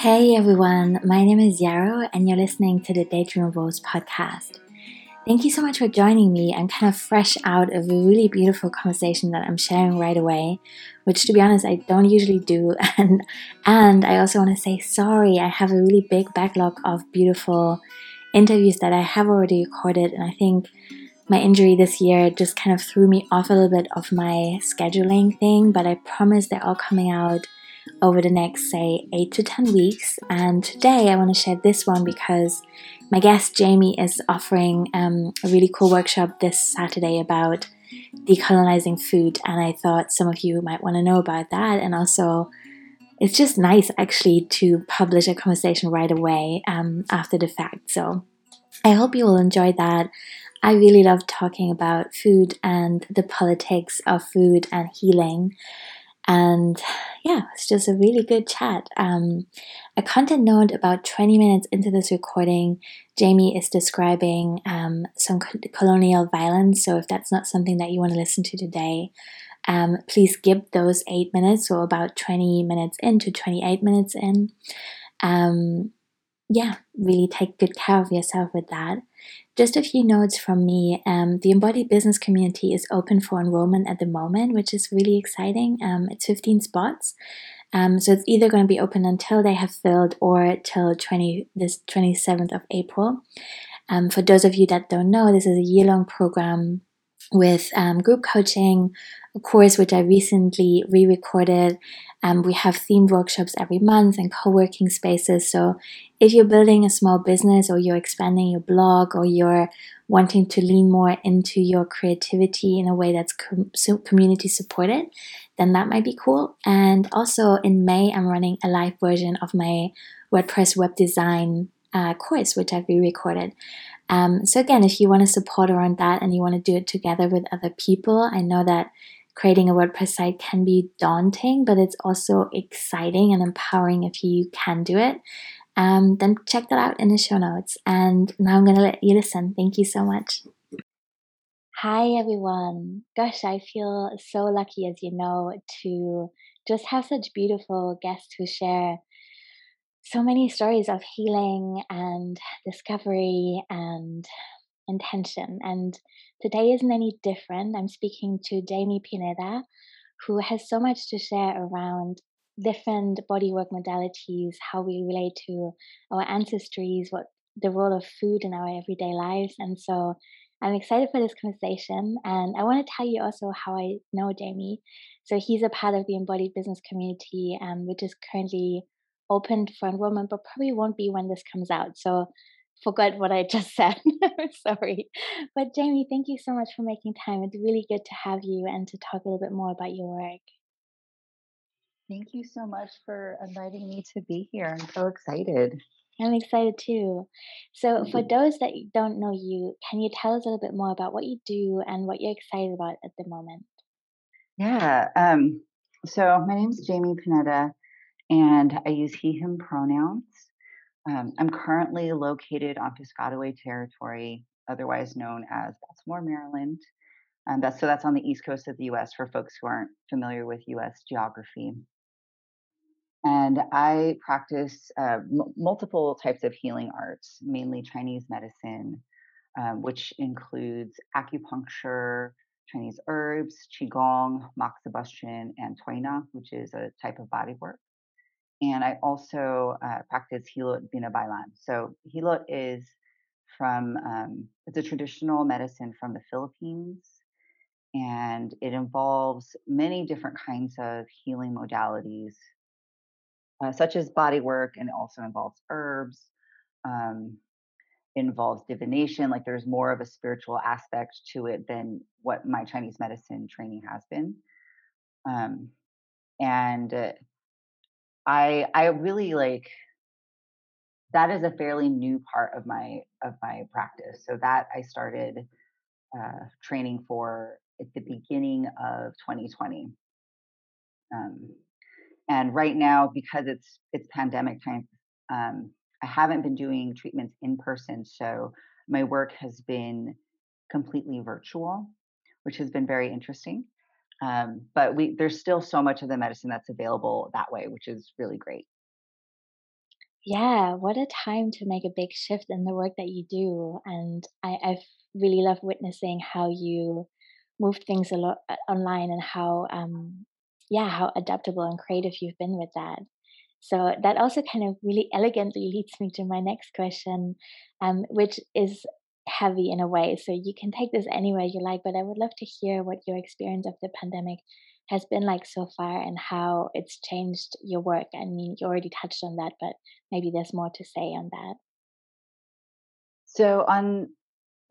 Hey everyone, my name is Yarrow, and you're listening to the Daydream Rose podcast. Thank you so much for joining me. I'm kind of fresh out of a really beautiful conversation that I'm sharing right away, which to be honest I don't usually do. And and I also want to say sorry. I have a really big backlog of beautiful interviews that I have already recorded, and I think my injury this year just kind of threw me off a little bit of my scheduling thing, but I promise they're all coming out over the next, say, 8 to 10 weeks. And today I want to share this one because my guest Jamie is offering um, a really cool workshop this Saturday about decolonizing food. And I thought some of you might want to know about that. And also, it's just nice actually to publish a conversation right away um, after the fact. So I hope you will enjoy that. I really love talking about food and the politics of food and healing. And yeah, it's just a really good chat. Um, a content note about 20 minutes into this recording, Jamie is describing um, some colonial violence. So if that's not something that you want to listen to today, um, please skip those eight minutes, so about 20 minutes in to 28 minutes in. Um, yeah, really take good care of yourself with that. Just a few notes from me. Um, the Embodied Business community is open for enrollment at the moment, which is really exciting. Um, it's 15 spots. Um, so it's either going to be open until they have filled or till 20, this 27th of April. Um, for those of you that don't know, this is a year long program with um, group coaching, a course which I recently re recorded. Um, we have themed workshops every month and co working spaces. So if you're building a small business or you're expanding your blog or you're wanting to lean more into your creativity in a way that's com- community supported, then that might be cool. And also in May, I'm running a live version of my WordPress web design uh, course, which I've re recorded. Um, so, again, if you want to support around that and you want to do it together with other people, I know that creating a WordPress site can be daunting, but it's also exciting and empowering if you can do it. Um, then check that out in the show notes. And now I'm going to let you listen. Thank you so much. Hi, everyone. Gosh, I feel so lucky, as you know, to just have such beautiful guests who share so many stories of healing and discovery and intention. And today isn't any different. I'm speaking to Jamie Pineda, who has so much to share around different bodywork modalities, how we relate to our ancestries, what the role of food in our everyday lives. And so I'm excited for this conversation. And I want to tell you also how I know Jamie. So he's a part of the embodied business community, um, which is currently opened for enrollment, but probably won't be when this comes out. So forgot what I just said. Sorry. But Jamie, thank you so much for making time. It's really good to have you and to talk a little bit more about your work. Thank you so much for inviting me to be here. I'm so excited. I'm excited too. So, for those that don't know you, can you tell us a little bit more about what you do and what you're excited about at the moment? Yeah. Um, so, my name is Jamie Panetta, and I use he, him pronouns. Um, I'm currently located on Piscataway territory, otherwise known as Baltimore, Maryland. And that's so that's on the east coast of the U.S. for folks who aren't familiar with U.S. geography. And I practice uh, m- multiple types of healing arts, mainly Chinese medicine, um, which includes acupuncture, Chinese herbs, qigong, moxibustion, and tuina, which is a type of body work and I also uh, practice Hilot Binabaylan. So Hilot is from um, it's a traditional medicine from the Philippines, and it involves many different kinds of healing modalities, uh, such as body work, and it also involves herbs. Um, involves divination like there's more of a spiritual aspect to it than what my chinese medicine training has been um, and uh, I I really like that is a fairly new part of my of my practice. So that I started uh, training for at the beginning of 2020. Um, and right now, because it's it's pandemic time, um, I haven't been doing treatments in person. So my work has been completely virtual, which has been very interesting. Um, but we there's still so much of the medicine that's available that way, which is really great. Yeah, what a time to make a big shift in the work that you do. And I, I've really loved witnessing how you move things a lot uh, online and how, um, yeah, how adaptable and creative you've been with that. So that also kind of really elegantly leads me to my next question, um, which is heavy in a way. So you can take this anywhere you like, but I would love to hear what your experience of the pandemic has been like so far and how it's changed your work. I mean, you already touched on that, but maybe there's more to say on that. So, on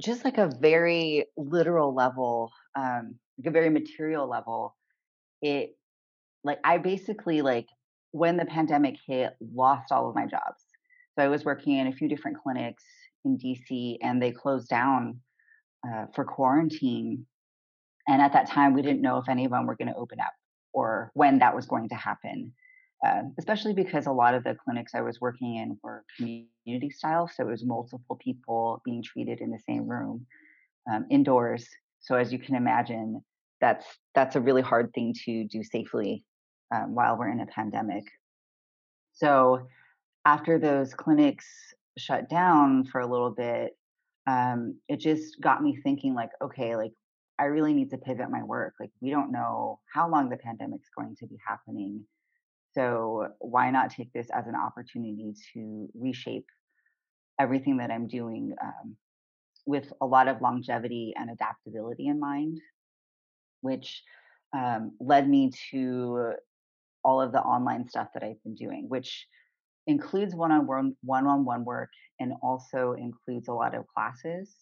just like a very literal level, um, like a very material level, it like I basically like when the pandemic hit, lost all of my jobs. So I was working in a few different clinics in DC, and they closed down uh, for quarantine. And at that time, we didn't know if any of them were going to open up or when that was going to happen. Uh, especially because a lot of the clinics I was working in were community style, so it was multiple people being treated in the same room, um, indoors. So as you can imagine, that's that's a really hard thing to do safely um, while we're in a pandemic. So after those clinics shut down for a little bit, um, it just got me thinking like, okay, like I really need to pivot my work. Like we don't know how long the pandemic's going to be happening. So why not take this as an opportunity to reshape everything that I'm doing um, with a lot of longevity and adaptability in mind, which um, led me to all of the online stuff that I've been doing, which includes one-on-one one-on-one work and also includes a lot of classes,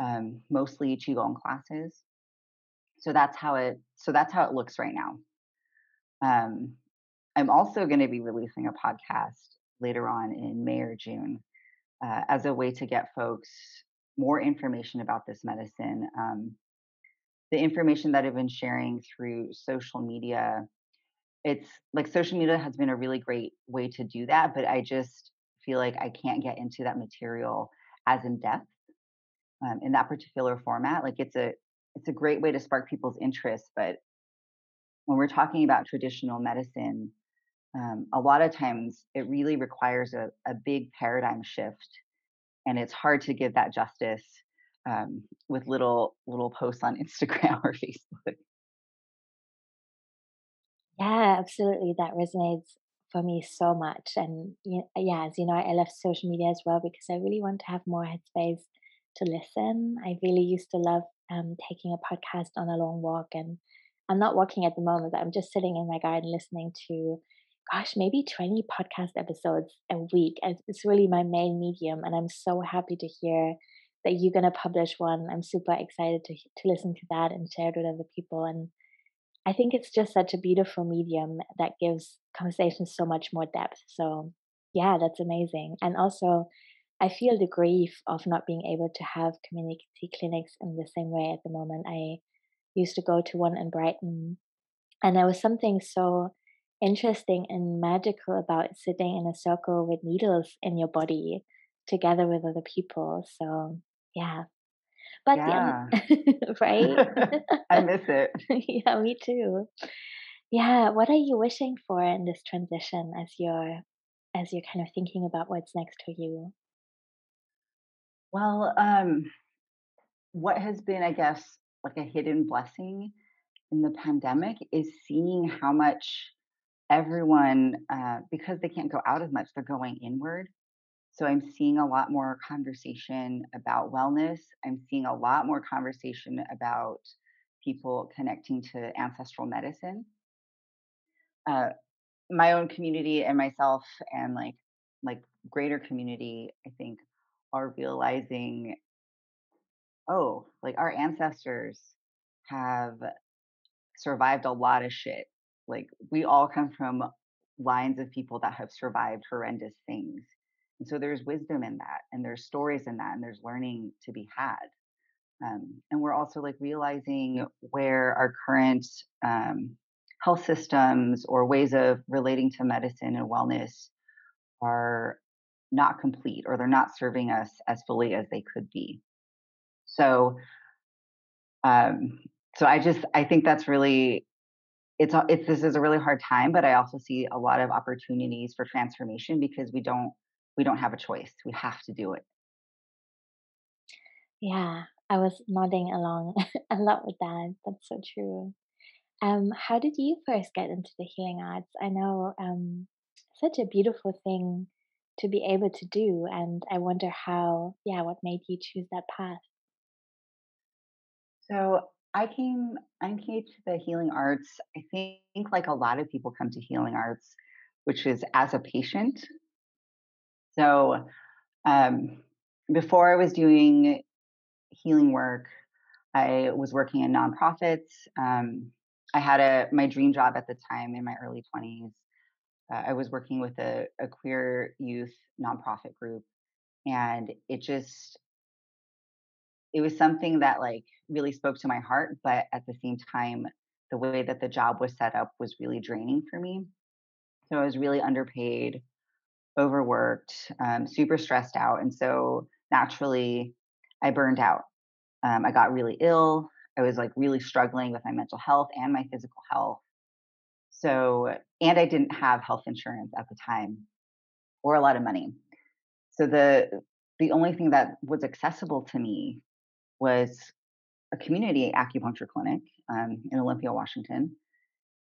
um, mostly qigong classes. So that's how it. So that's how it looks right now. Um, I'm also going to be releasing a podcast later on in May or June uh, as a way to get folks more information about this medicine. Um, the information that I've been sharing through social media it's like social media has been a really great way to do that, but I just feel like I can't get into that material as in depth um, in that particular format. Like it's a it's a great way to spark people's interest, but when we're talking about traditional medicine, um, a lot of times it really requires a, a big paradigm shift, and it's hard to give that justice um, with little little posts on Instagram or Facebook. Yeah, absolutely. That resonates for me so much. And yeah, as you know, I love social media as well because I really want to have more headspace to listen. I really used to love um, taking a podcast on a long walk, and I'm not walking at the moment, I'm just sitting in my garden listening to, gosh, maybe 20 podcast episodes a week. It's really my main medium, and I'm so happy to hear that you're gonna publish one. I'm super excited to to listen to that and share it with other people. And I think it's just such a beautiful medium that gives conversations so much more depth. So, yeah, that's amazing. And also, I feel the grief of not being able to have community clinics in the same way at the moment. I used to go to one in Brighton, and there was something so interesting and magical about sitting in a circle with needles in your body together with other people. So, yeah, but Yeah, the right? I miss it. yeah, me too. Yeah, what are you wishing for in this transition as you're as you're kind of thinking about what's next for you? Well, um, what has been, I guess, like a hidden blessing in the pandemic is seeing how much everyone, uh, because they can't go out as much, they're going inward. So I'm seeing a lot more conversation about wellness. I'm seeing a lot more conversation about people connecting to ancestral medicine. Uh, my own community and myself and like like greater community, I think, are realizing, oh, like our ancestors have survived a lot of shit. Like we all come from lines of people that have survived horrendous things. And so there's wisdom in that, and there's stories in that, and there's learning to be had. Um, and we're also like realizing where our current um, health systems or ways of relating to medicine and wellness are not complete or they're not serving us as fully as they could be. So, um, so I just I think that's really it's it's this is a really hard time, but I also see a lot of opportunities for transformation because we don't we don't have a choice. We have to do it. Yeah, I was nodding along a lot with that. That's so true. Um, how did you first get into the healing arts? I know um, such a beautiful thing to be able to do, and I wonder how, yeah, what made you choose that path? So I came I came to the healing arts. I think like a lot of people come to healing arts, which is as a patient. So um, before I was doing healing work, I was working in nonprofits. Um, I had a my dream job at the time in my early twenties. Uh, I was working with a, a queer youth nonprofit group, and it just it was something that like really spoke to my heart but at the same time the way that the job was set up was really draining for me so i was really underpaid overworked um, super stressed out and so naturally i burned out. Um, i got really ill. I was like really struggling with my mental health and my physical health. So and i didn't have health insurance at the time or a lot of money. So the the only thing that was accessible to me was a community acupuncture clinic um, in Olympia, Washington,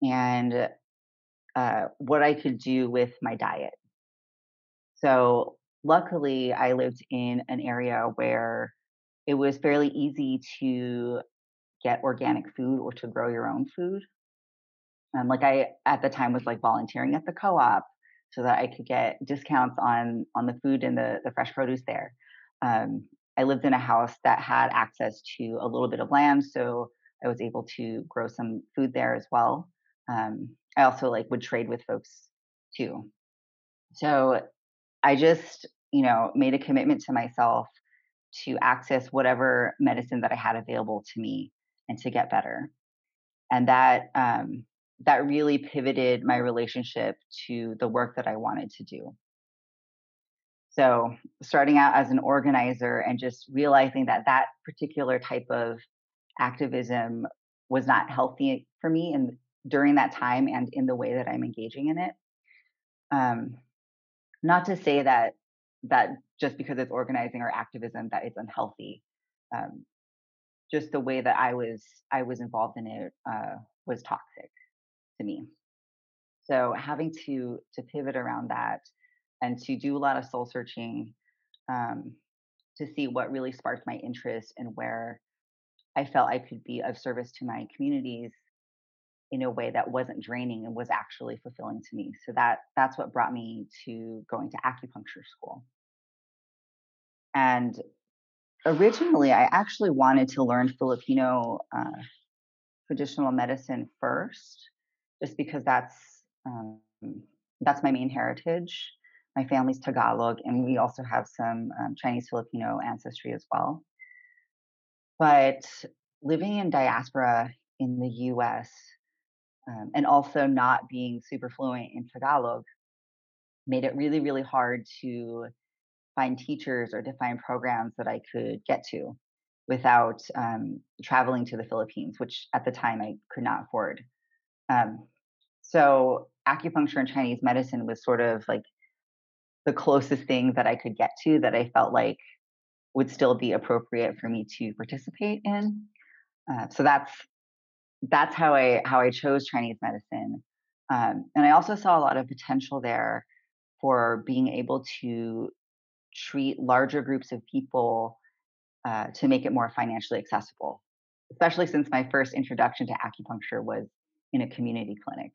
and uh, what I could do with my diet. So, luckily, I lived in an area where it was fairly easy to get organic food or to grow your own food. Um, like I at the time was like volunteering at the co-op so that I could get discounts on on the food and the the fresh produce there. Um, I lived in a house that had access to a little bit of land, so I was able to grow some food there as well. Um, I also like would trade with folks too. So I just, you know, made a commitment to myself to access whatever medicine that I had available to me and to get better. And that um, that really pivoted my relationship to the work that I wanted to do. So, starting out as an organizer and just realizing that that particular type of activism was not healthy for me and during that time and in the way that I'm engaging in it. Um, not to say that that just because it's organizing or activism that it's unhealthy. Um, just the way that I was I was involved in it uh, was toxic to me. So having to to pivot around that and to do a lot of soul searching um, to see what really sparked my interest and where I felt I could be of service to my communities in a way that wasn't draining and was actually fulfilling to me. So that that's what brought me to going to acupuncture school. And originally, I actually wanted to learn Filipino uh, traditional medicine first, just because that's um, that's my main heritage. My family's Tagalog, and we also have some um, Chinese Filipino ancestry as well. But living in diaspora in the US um, and also not being super fluent in Tagalog made it really, really hard to find teachers or to find programs that I could get to without um, traveling to the Philippines, which at the time I could not afford. Um, so acupuncture and Chinese medicine was sort of like the closest thing that I could get to that I felt like would still be appropriate for me to participate in. Uh, so that's that's how I how I chose Chinese medicine, um, and I also saw a lot of potential there for being able to treat larger groups of people uh, to make it more financially accessible. Especially since my first introduction to acupuncture was in a community clinic.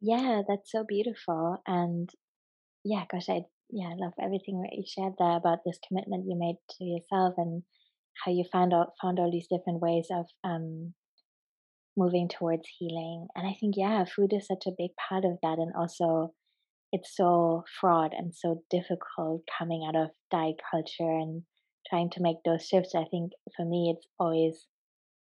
Yeah, that's so beautiful. And yeah, gosh, I yeah, I love everything that you shared there about this commitment you made to yourself and how you found out found all these different ways of um moving towards healing. And I think yeah, food is such a big part of that and also it's so fraught and so difficult coming out of diet culture and trying to make those shifts. I think for me it's always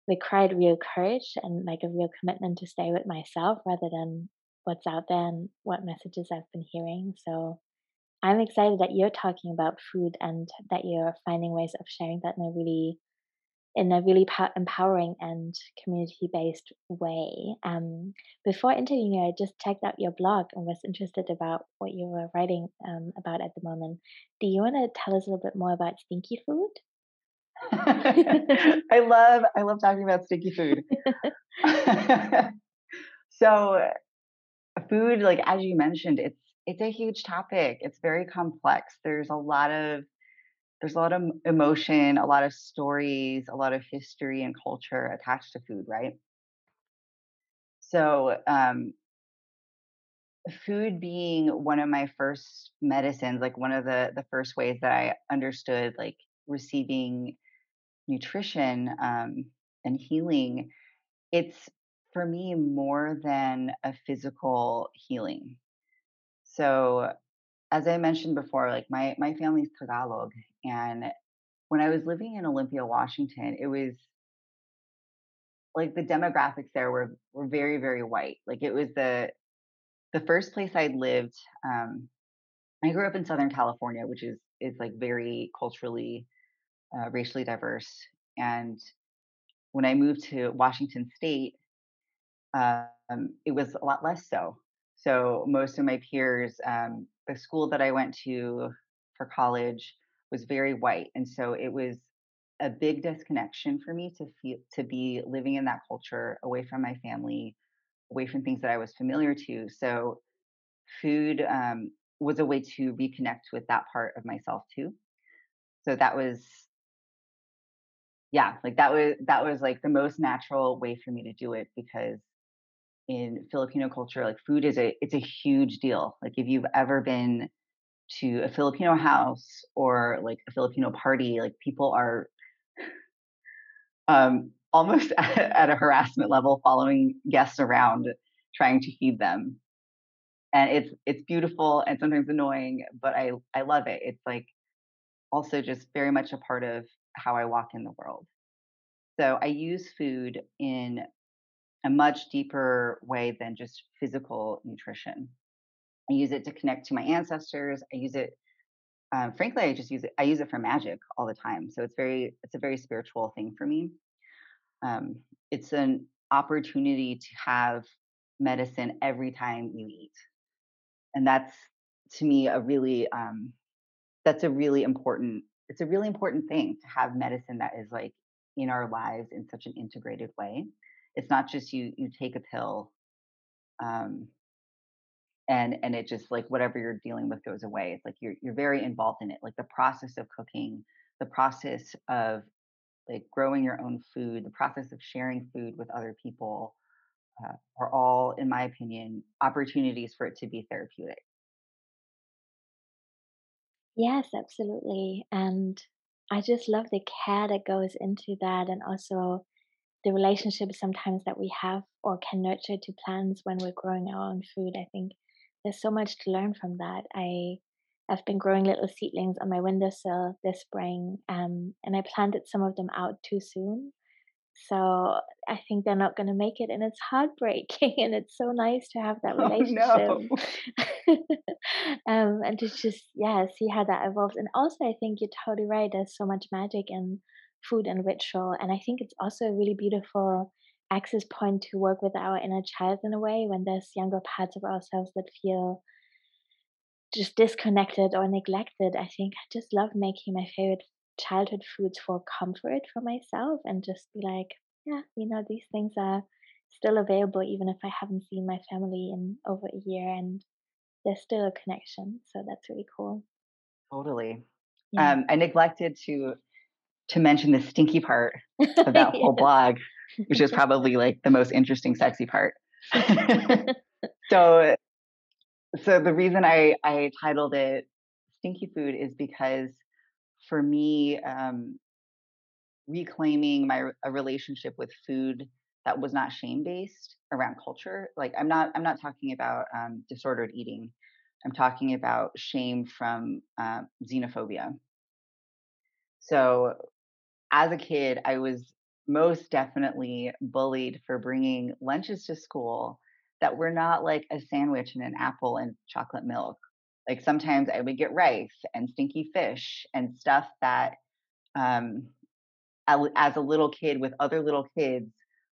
required real courage and like a real commitment to stay with myself rather than what's out there and what messages I've been hearing. So I'm excited that you're talking about food and that you're finding ways of sharing that in a really in a really empowering and community based way. Um, before interviewing you, I just checked out your blog and was interested about what you were writing um, about at the moment. Do you want to tell us a little bit more about stinky food? I love I love talking about stinky food. so food like as you mentioned it's it's a huge topic. It's very complex. There's a lot of there's a lot of emotion, a lot of stories, a lot of history and culture attached to food, right? So, um, food being one of my first medicines, like one of the the first ways that I understood like receiving nutrition um, and healing, it's for me more than a physical healing. So as I mentioned before, like my my family's Tagalog, and when I was living in Olympia, Washington, it was like the demographics there were were very very white. Like it was the the first place I'd lived. Um, I grew up in Southern California, which is is like very culturally, uh, racially diverse. And when I moved to Washington State, um, it was a lot less so. So most of my peers, um, the school that I went to for college was very white, and so it was a big disconnection for me to feel to be living in that culture, away from my family, away from things that I was familiar to. So food um, was a way to reconnect with that part of myself too. So that was yeah, like that was that was like the most natural way for me to do it because in Filipino culture, like food is a it's a huge deal. Like if you've ever been to a Filipino house or like a Filipino party, like people are um, almost at, at a harassment level, following guests around, trying to feed them. And it's it's beautiful and sometimes annoying, but I I love it. It's like also just very much a part of how I walk in the world. So I use food in a much deeper way than just physical nutrition. I use it to connect to my ancestors. I use it, um, frankly, I just use it. I use it for magic all the time. So it's very, it's a very spiritual thing for me. Um, it's an opportunity to have medicine every time you eat, and that's to me a really, um, that's a really important. It's a really important thing to have medicine that is like in our lives in such an integrated way it's not just you you take a pill um, and and it just like whatever you're dealing with goes away. It's like you're you're very involved in it like the process of cooking the process of like growing your own food the process of sharing food with other people uh, are all in my opinion opportunities for it to be therapeutic. Yes absolutely and i just love the care that goes into that and also the relationships sometimes that we have or can nurture to plants when we're growing our own food. I think there's so much to learn from that. I I've been growing little seedlings on my windowsill this spring, um, and I planted some of them out too soon. So I think they're not going to make it, and it's heartbreaking. And it's so nice to have that relationship, oh, no. um, and to just yeah see how that evolves. And also, I think you're totally right. There's so much magic in food and ritual. And I think it's also a really beautiful access point to work with our inner child in a way when there's younger parts of ourselves that feel just disconnected or neglected. I think I just love making my favorite childhood foods for comfort for myself and just be like, yeah, you know, these things are still available even if I haven't seen my family in over a year and there's still a connection. So that's really cool. Totally. Yeah. Um, I neglected to to mention the stinky part of that whole blog, which is probably like the most interesting, sexy part. so, so the reason I I titled it "Stinky Food" is because for me, um, reclaiming my a relationship with food that was not shame based around culture. Like I'm not I'm not talking about um, disordered eating. I'm talking about shame from uh, xenophobia. So as a kid, I was most definitely bullied for bringing lunches to school that were not like a sandwich and an apple and chocolate milk. Like sometimes I would get rice and stinky fish and stuff that um, as a little kid with other little kids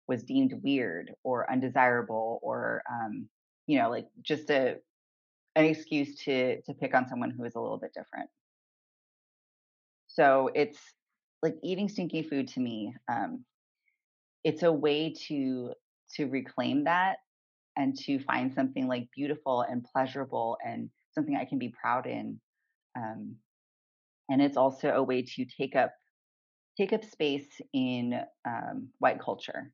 was deemed weird or undesirable or um, you know like just a an excuse to to pick on someone who is a little bit different so it's like eating stinky food to me um, it's a way to to reclaim that and to find something like beautiful and pleasurable and something i can be proud in um, and it's also a way to take up take up space in um, white culture.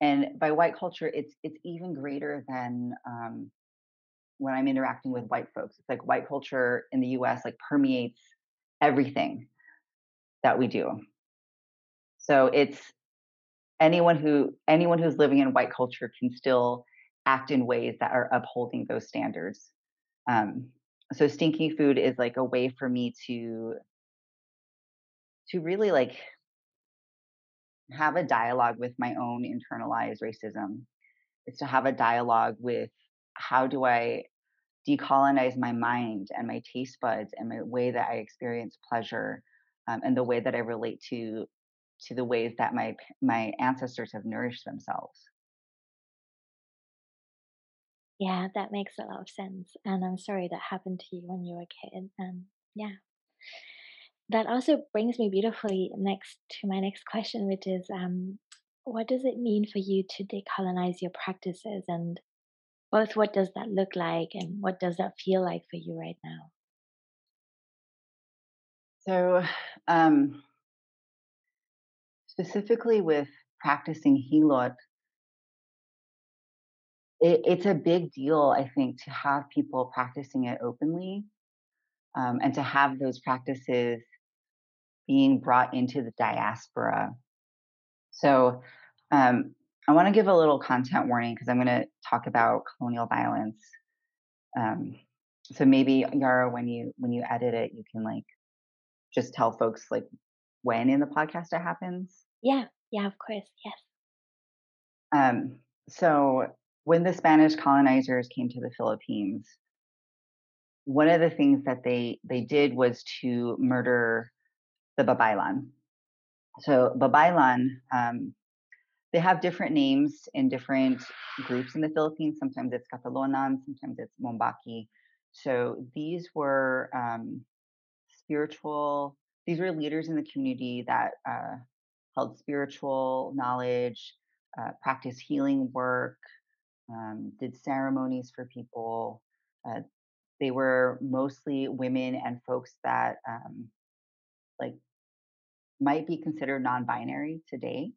And by white culture it's it's even greater than um, when i'm interacting with white folks. It's like white culture in the us like permeates everything that we do so it's anyone who anyone who's living in white culture can still act in ways that are upholding those standards um, so stinky food is like a way for me to to really like have a dialogue with my own internalized racism. It's to have a dialogue with how do I decolonize my mind and my taste buds and my way that I experience pleasure um, and the way that I relate to to the ways that my my ancestors have nourished themselves. Yeah, that makes a lot of sense. And I'm sorry that happened to you when you were a kid. And yeah. That also brings me beautifully next to my next question, which is um, what does it mean for you to decolonize your practices? And both what does that look like and what does that feel like for you right now? So, um, specifically with practicing Hilot, it, it's a big deal, I think, to have people practicing it openly um, and to have those practices being brought into the diaspora. So, um, I want to give a little content warning because I'm going to talk about colonial violence. Um, so maybe Yara, when you when you edit it, you can like just tell folks like when in the podcast it happens. Yeah, yeah, of course, yes. Um, so when the Spanish colonizers came to the Philippines, one of the things that they they did was to murder the Babaylan. So Babaylan, um, they have different names in different groups in the Philippines. Sometimes it's Catalonan, sometimes it's Mombaki. So these were um, spiritual. These were leaders in the community that uh, held spiritual knowledge, uh, practiced healing work, um, did ceremonies for people. Uh, they were mostly women and folks that um, like might be considered non-binary today.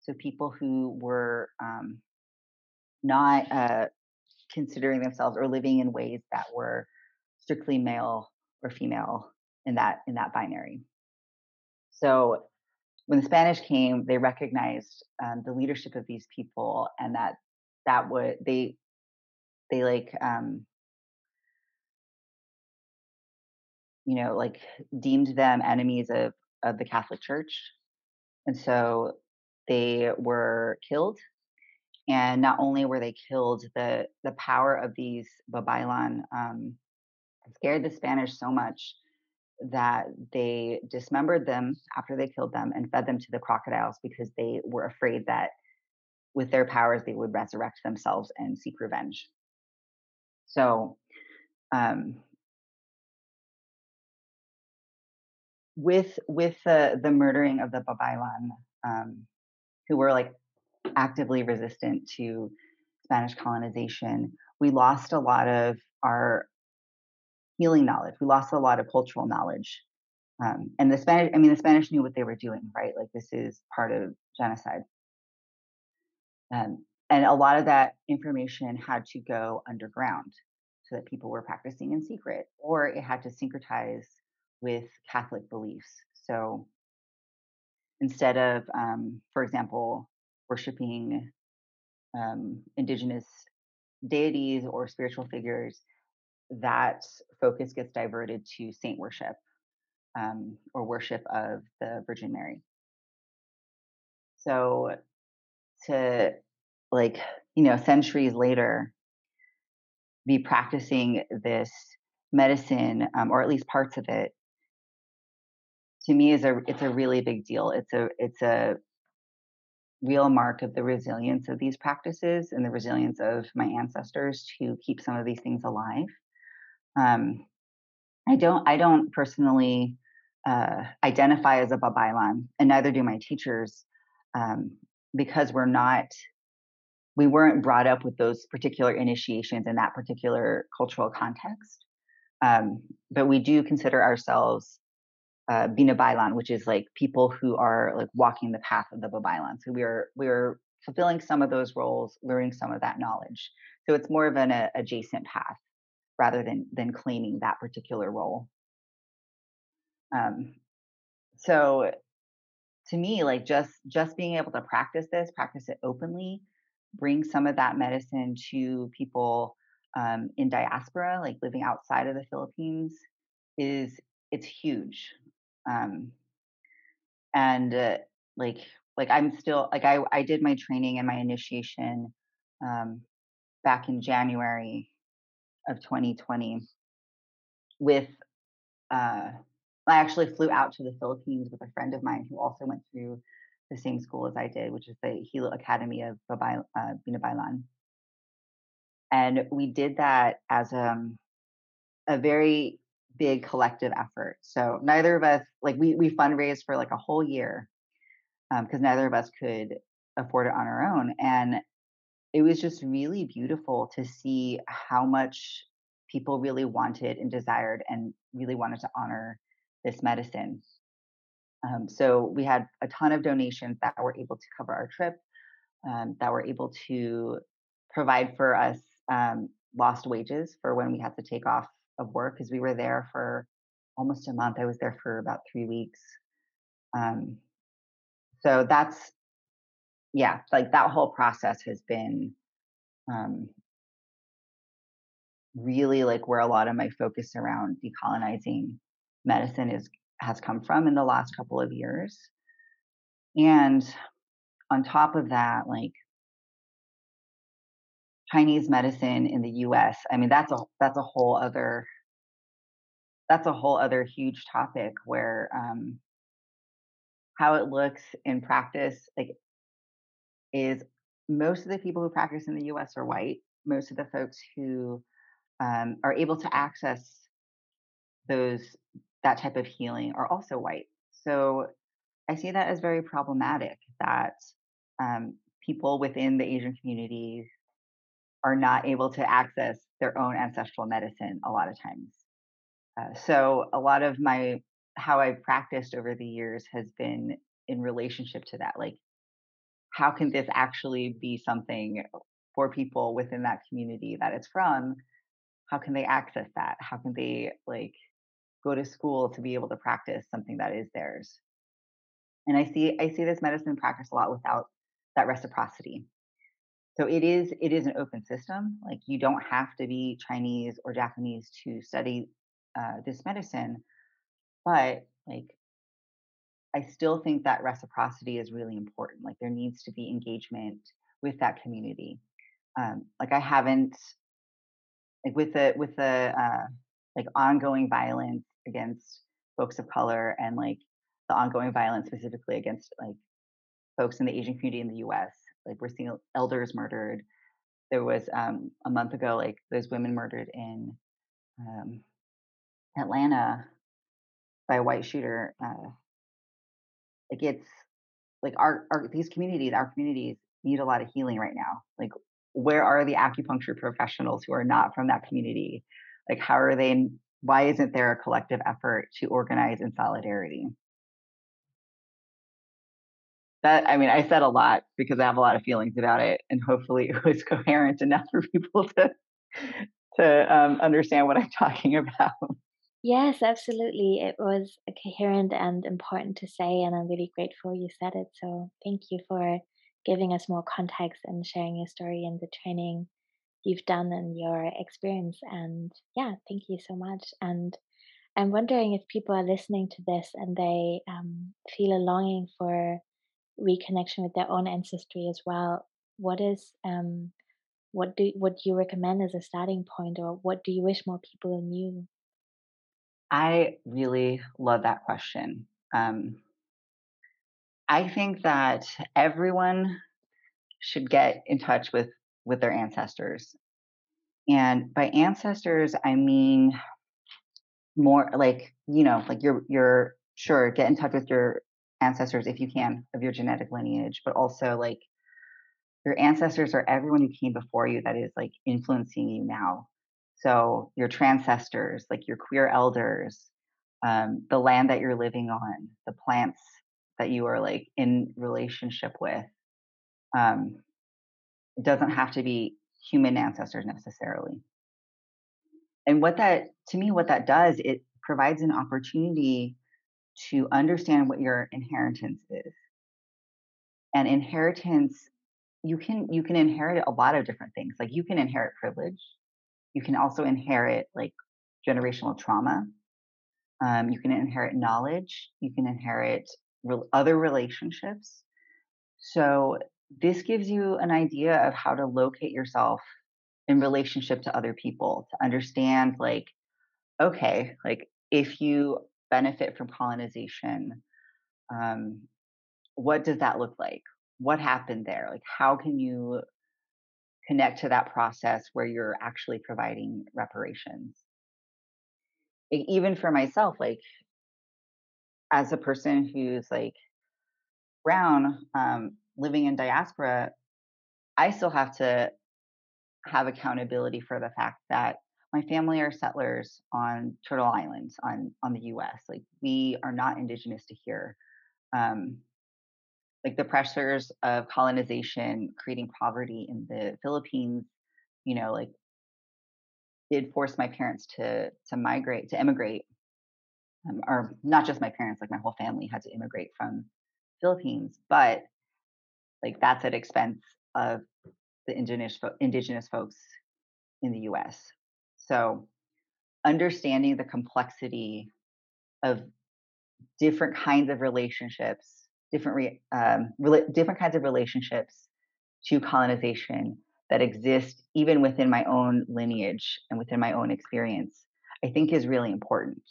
So people who were um, not uh, considering themselves or living in ways that were strictly male or female in that in that binary. So when the Spanish came, they recognized um, the leadership of these people and that that would they they like um you know like deemed them enemies of of the catholic church and so they were killed and not only were they killed the the power of these Babaylan um, scared the spanish so much that they dismembered them after they killed them and fed them to the crocodiles because they were afraid that with their powers, they would resurrect themselves and seek revenge. So, um, with with the the murdering of the Babaylan, um, who were like actively resistant to Spanish colonization, we lost a lot of our healing knowledge. We lost a lot of cultural knowledge. Um, and the Spanish, I mean, the Spanish knew what they were doing, right? Like this is part of genocide. Um, and a lot of that information had to go underground so that people were practicing in secret, or it had to syncretize with Catholic beliefs. So instead of, um, for example, worshiping um, indigenous deities or spiritual figures, that focus gets diverted to saint worship um, or worship of the Virgin Mary. So to like you know centuries later be practicing this medicine um, or at least parts of it to me is a it's a really big deal. It's a it's a real mark of the resilience of these practices and the resilience of my ancestors to keep some of these things alive. Um, I don't I don't personally uh, identify as a Babaylan, and neither do my teachers, um, because we're not we weren't brought up with those particular initiations in that particular cultural context. Um, but we do consider ourselves uh, Binabaylan, which is like people who are like walking the path of the Babaylan. So we are we are fulfilling some of those roles, learning some of that knowledge. So it's more of an a, adjacent path rather than than claiming that particular role. Um, so to me, like just just being able to practice this, practice it openly, bring some of that medicine to people um, in diaspora, like living outside of the Philippines, is it's huge. Um, and uh, like like I'm still like I I did my training and my initiation um, back in January of 2020 with uh, I actually flew out to the Philippines with a friend of mine who also went through the same school as I did, which is the Hilot Academy of Babay, uh. And we did that as um, a very big collective effort. So neither of us, like we, we fundraised for like a whole year because um, neither of us could afford it on our own. And it was just really beautiful to see how much people really wanted and desired and really wanted to honor this medicine. Um, so we had a ton of donations that were able to cover our trip, um, that were able to provide for us um, lost wages for when we had to take off of work because we were there for almost a month. I was there for about three weeks. Um, so that's, yeah, like that whole process has been um, really like where a lot of my focus around decolonizing medicine is has come from in the last couple of years. And on top of that, like Chinese medicine in the US, I mean that's a that's a whole other that's a whole other huge topic where um, how it looks in practice like is most of the people who practice in the US are white. Most of the folks who um, are able to access those that type of healing are also white. So I see that as very problematic that um, people within the Asian community are not able to access their own ancestral medicine a lot of times. Uh, so a lot of my how I've practiced over the years has been in relationship to that. Like, how can this actually be something for people within that community that it's from? How can they access that? How can they like go to school to be able to practice something that is theirs. And I see I see this medicine practice a lot without that reciprocity. So it is it is an open system. Like you don't have to be Chinese or Japanese to study uh, this medicine, but like I still think that reciprocity is really important. Like there needs to be engagement with that community. Um, like I haven't like with the with the uh, like ongoing violence against folks of color and like the ongoing violence specifically against like folks in the Asian community in the US. Like we're seeing elders murdered. There was um, a month ago, like those women murdered in um, Atlanta by a white shooter. Uh, like it's like our, our these communities, our communities need a lot of healing right now. Like where are the acupuncture professionals who are not from that community? Like how are they why isn't there a collective effort to organize in solidarity? That I mean, I said a lot because I have a lot of feelings about it, and hopefully it was coherent enough for people to to um, understand what I'm talking about. Yes, absolutely. It was coherent and important to say, and I'm really grateful you said it. So thank you for giving us more context and sharing your story and the training you've done and your experience. And yeah, thank you so much. And I'm wondering if people are listening to this and they um, feel a longing for reconnection with their own ancestry as well. What is um, what do what do you recommend as a starting point, or what do you wish more people knew? I really love that question. Um, I think that everyone should get in touch with with their ancestors. And by ancestors, I mean more like, you know, like you're you're sure get in touch with your ancestors if you can of your genetic lineage, but also like your ancestors are everyone who came before you that is like influencing you now. So your transcestors, like your queer elders, um, the land that you're living on, the plants that you are like in relationship with. Um, it doesn't have to be human ancestors necessarily. And what that, to me, what that does, it provides an opportunity to understand what your inheritance is. And inheritance, you can you can inherit a lot of different things. Like you can inherit privilege. You can also inherit like generational trauma. Um, you can inherit knowledge. You can inherit re- other relationships. So this gives you an idea of how to locate yourself in relationship to other people to understand like okay like if you benefit from colonization um, what does that look like what happened there like how can you connect to that process where you're actually providing reparations even for myself like as a person who's like brown um, living in diaspora, I still have to have accountability for the fact that my family are settlers on Turtle Islands on on the U.S. Like we are not indigenous to here. Um, like the pressures of colonization creating poverty in the Philippines, you know, like did force my parents to to migrate to immigrate, um, or not just my parents, like my whole family had to immigrate from Philippines, but like that's at expense of the indigenous indigenous folks in the U.S. So understanding the complexity of different kinds of relationships, different re, um, re- different kinds of relationships to colonization that exist even within my own lineage and within my own experience, I think is really important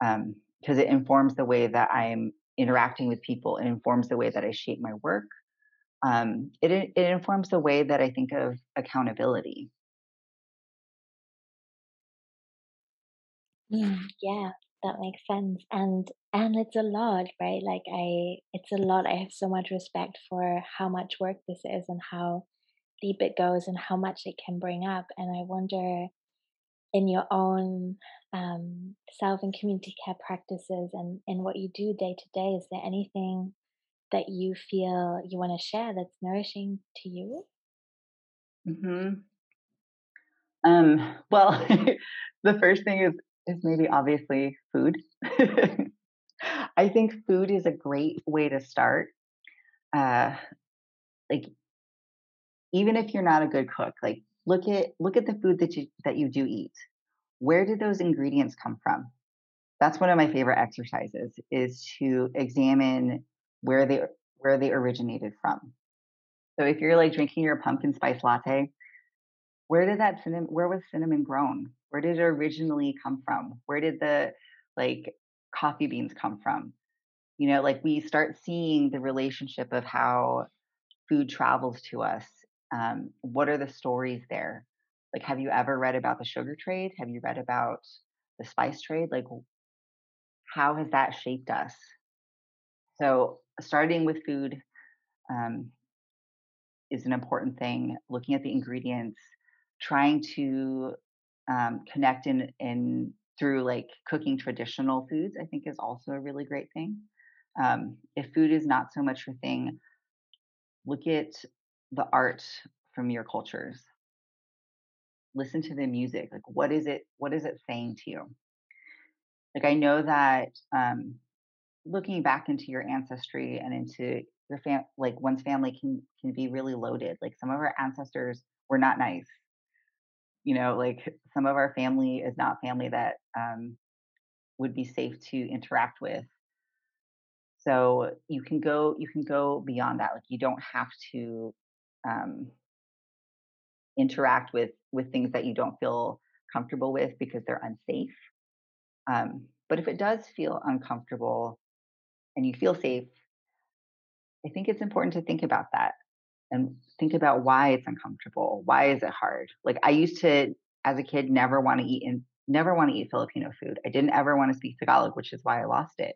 because um, it informs the way that I'm interacting with people. It informs the way that I shape my work um, it it informs the way that I think of accountability. Mm, yeah, that makes sense. And and it's a lot, right? Like I it's a lot. I have so much respect for how much work this is and how deep it goes and how much it can bring up. And I wonder in your own um, self and community care practices and in what you do day to day, is there anything that you feel you want to share that's nourishing to you? mm-hmm. Um, well, the first thing is is maybe obviously food. I think food is a great way to start. Uh, like even if you're not a good cook, like look at look at the food that you that you do eat. Where did those ingredients come from? That's one of my favorite exercises is to examine where they where they originated from. So if you're like drinking your pumpkin spice latte, where did that cinnamon where was cinnamon grown? Where did it originally come from? Where did the like coffee beans come from? You know, like we start seeing the relationship of how food travels to us. Um, what are the stories there? Like, have you ever read about the sugar trade? Have you read about the spice trade? Like, how has that shaped us? So, starting with food um, is an important thing. Looking at the ingredients, trying to um, connect in in through like cooking traditional foods, I think is also a really great thing. Um, if food is not so much your thing, look at the art from your cultures. Listen to the music. Like, what is it? What is it saying to you? Like, I know that um, looking back into your ancestry and into your fam like one's family can can be really loaded. Like some of our ancestors were not nice. You know, like some of our family is not family that um, would be safe to interact with. So you can go you can go beyond that. Like you don't have to um, interact with with things that you don't feel comfortable with because they're unsafe. Um, but if it does feel uncomfortable, and you feel safe, I think it's important to think about that and think about why it's uncomfortable. Why is it hard? Like I used to, as a kid, never want to eat and never want to eat Filipino food. I didn't ever want to speak Tagalog, which is why I lost it.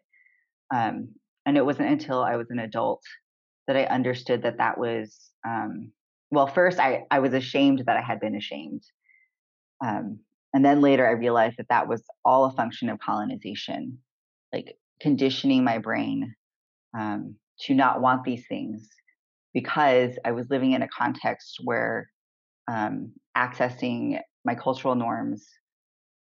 Um, and it wasn't until I was an adult that I understood that that was, um, well, first I, I was ashamed that I had been ashamed. Um, and then later I realized that that was all a function of colonization, like conditioning my brain um, to not want these things because I was living in a context where um, accessing my cultural norms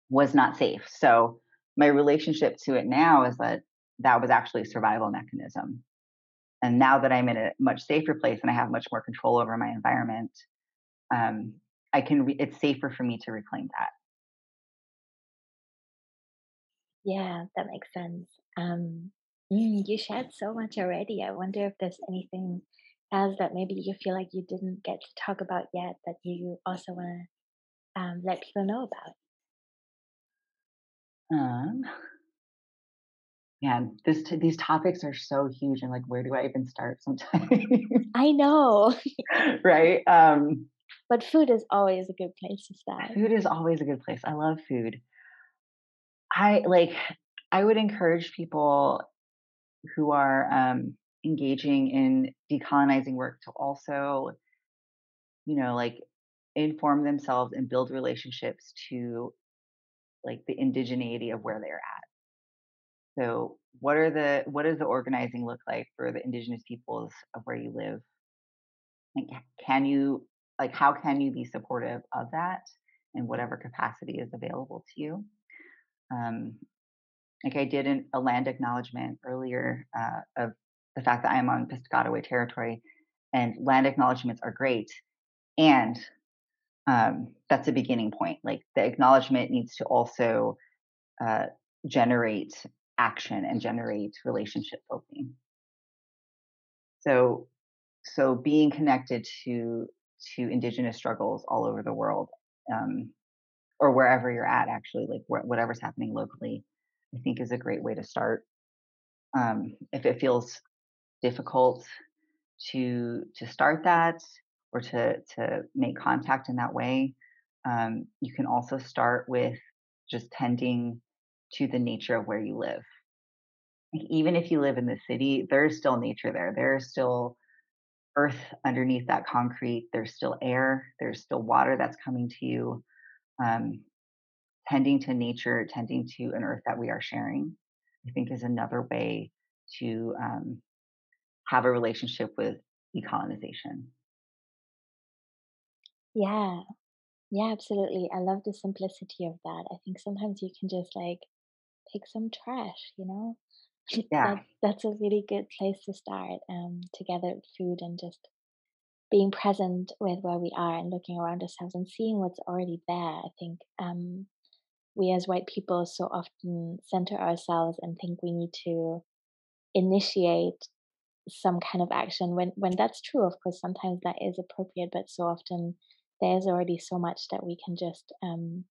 was not safe. So my relationship to it now is that that was actually a survival mechanism. And now that I'm in a much safer place and I have much more control over my environment, um, I can. Re- it's safer for me to reclaim that. Yeah, that makes sense. Um, mm, you shared so much already. I wonder if there's anything else that maybe you feel like you didn't get to talk about yet that you also want to um, let people know about. Um, yeah, this t- these topics are so huge, and like, where do I even start? Sometimes, I know, right? Um, but food is always a good place to start. food is always a good place. I love food. I like. I would encourage people who are um, engaging in decolonizing work to also, you know, like inform themselves and build relationships to like the indigeneity of where they're at So, what are the what does the organizing look like for the indigenous peoples of where you live? Like, can you like how can you be supportive of that in whatever capacity is available to you? Um, like I did in a land acknowledgement earlier uh, of the fact that I am on Piscataway territory, and land acknowledgements are great, and um, that's a beginning point. Like the acknowledgement needs to also uh, generate action and generate relationship building. So, so being connected to to indigenous struggles all over the world, um, or wherever you're at, actually, like wh- whatever's happening locally, I think is a great way to start. Um, if it feels difficult to to start that or to to make contact in that way, um, you can also start with just tending to the nature of where you live. Even if you live in the city, there's still nature there. There's still earth underneath that concrete. There's still air. There's still water that's coming to you. Um, tending to nature, tending to an earth that we are sharing, I think is another way to um, have a relationship with decolonization. Yeah, yeah, absolutely. I love the simplicity of that. I think sometimes you can just like pick some trash, you know? Yeah, that that's a really good place to start um together with food and just being present with where we are and looking around ourselves and seeing what's already there. I think um we as white people so often center ourselves and think we need to initiate some kind of action when when that's true of course sometimes that is appropriate but so often there's already so much that we can just um,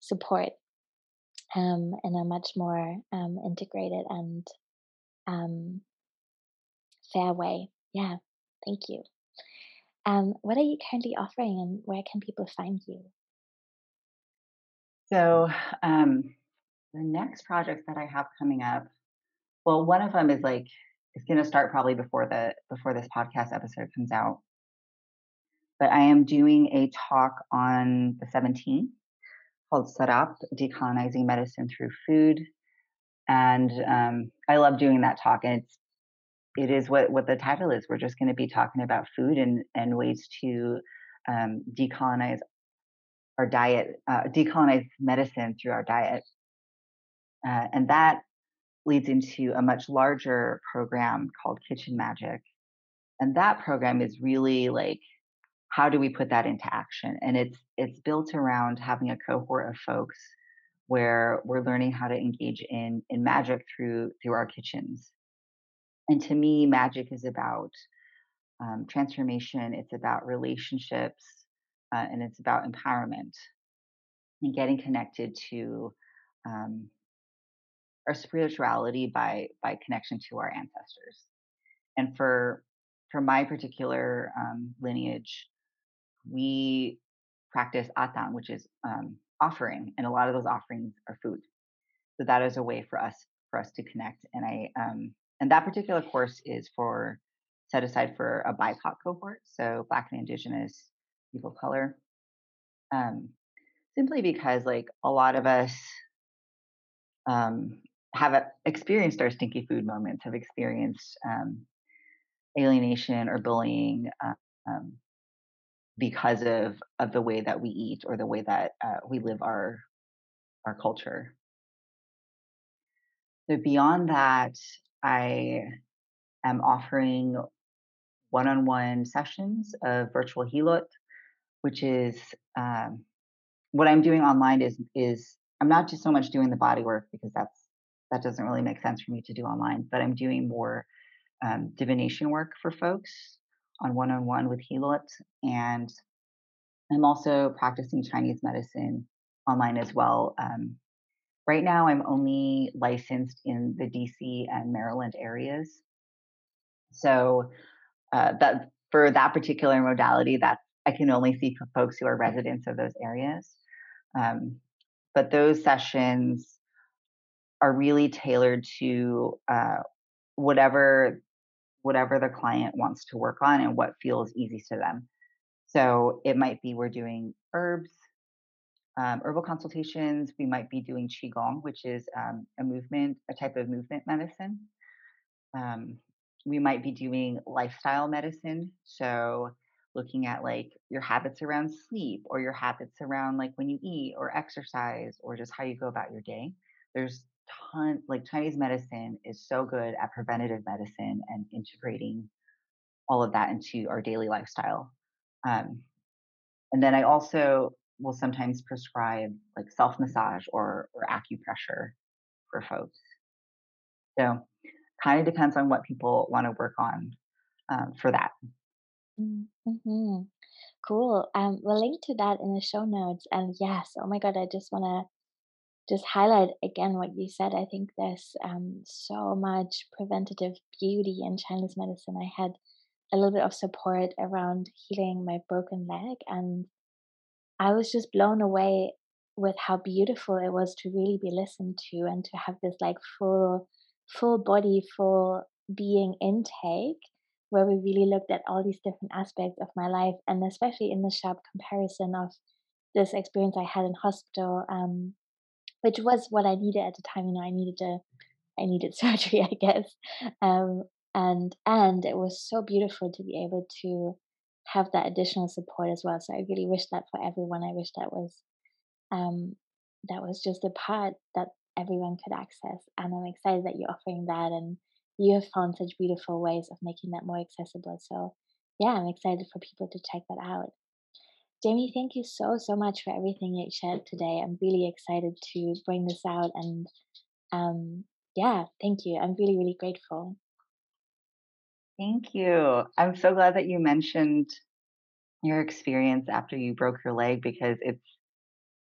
support um, in a much more um, integrated and um, fair way. Yeah thank you. Um, what are you currently offering and where can people find you? So um, the next projects that I have coming up, well, one of them is like it's going to start probably before the before this podcast episode comes out. But I am doing a talk on the 17th called "Sarap: Decolonizing Medicine Through Food," and um, I love doing that talk. And it's it is what what the title is. We're just going to be talking about food and and ways to um, decolonize our diet, uh, decolonize medicine through our diet. Uh, and that leads into a much larger program called Kitchen Magic. And that program is really like, how do we put that into action? And it's it's built around having a cohort of folks where we're learning how to engage in in magic through through our kitchens. And to me, magic is about um, transformation. It's about relationships, uh, and it's about empowerment and getting connected to um, our spirituality by by connection to our ancestors. And for for my particular um, lineage, we practice atang, which is um, offering, and a lot of those offerings are food. So that is a way for us for us to connect. And I um, and that particular course is for set aside for a BIPOC cohort, so Black and Indigenous people of color. Um, simply because like a lot of us um, have experienced our stinky food moments, have experienced um, alienation or bullying uh, um, because of of the way that we eat or the way that uh, we live our our culture. So beyond that, I am offering one-on-one sessions of virtual hilot, which is um, what I'm doing online is is I'm not just so much doing the body work because that's that doesn't really make sense for me to do online, but I'm doing more um, divination work for folks on one on one with Hilot. And I'm also practicing Chinese medicine online as well. Um, right now, I'm only licensed in the DC and Maryland areas. So uh, that for that particular modality, that I can only see for folks who are residents of those areas. Um, but those sessions are really tailored to uh, whatever whatever the client wants to work on and what feels easy to them. So it might be we're doing herbs, um, herbal consultations. We might be doing qigong, which is um, a movement, a type of movement medicine. Um, we might be doing lifestyle medicine. So looking at like your habits around sleep or your habits around like when you eat or exercise or just how you go about your day. There's ton like Chinese medicine is so good at preventative medicine and integrating all of that into our daily lifestyle. Um, and then I also will sometimes prescribe like self massage or or acupressure for folks. So kind of depends on what people want to work on um, for that. Mm-hmm. Cool. Um, we'll link to that in the show notes. And yes, oh my God, I just want to just highlight again what you said. I think there's um, so much preventative beauty in Chinese medicine. I had a little bit of support around healing my broken leg, and I was just blown away with how beautiful it was to really be listened to and to have this like full, full body, full being intake where we really looked at all these different aspects of my life, and especially in the sharp comparison of this experience I had in hospital, um, which was what I needed at the time. You know, I needed to, I needed surgery, I guess, um, and and it was so beautiful to be able to have that additional support as well. So I really wish that for everyone. I wish that was, um, that was just a part that everyone could access, and I'm excited that you're offering that and you have found such beautiful ways of making that more accessible. So, yeah, I'm excited for people to check that out. Jamie, thank you so, so much for everything you shared today. I'm really excited to bring this out. And um, yeah, thank you. I'm really, really grateful. Thank you. I'm so glad that you mentioned your experience after you broke your leg because it's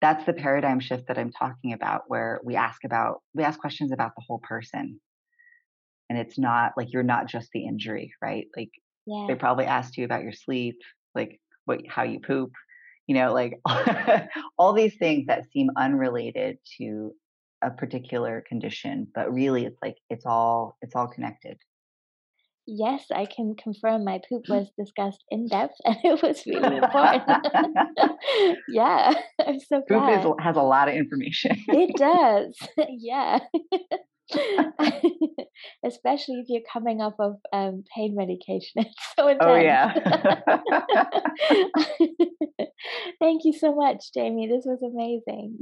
that's the paradigm shift that I'm talking about where we ask about we ask questions about the whole person and it's not like you're not just the injury, right? Like yeah. they probably asked you about your sleep, like what how you poop, you know, like all these things that seem unrelated to a particular condition, but really it's like it's all it's all connected. Yes, I can confirm my poop was discussed in depth and it was really important. yeah, I'm so glad. Poop is, has a lot of information. it does. yeah. especially if you're coming off of um, pain medication. It's so intense. Oh yeah. Thank you so much, Jamie. This was amazing.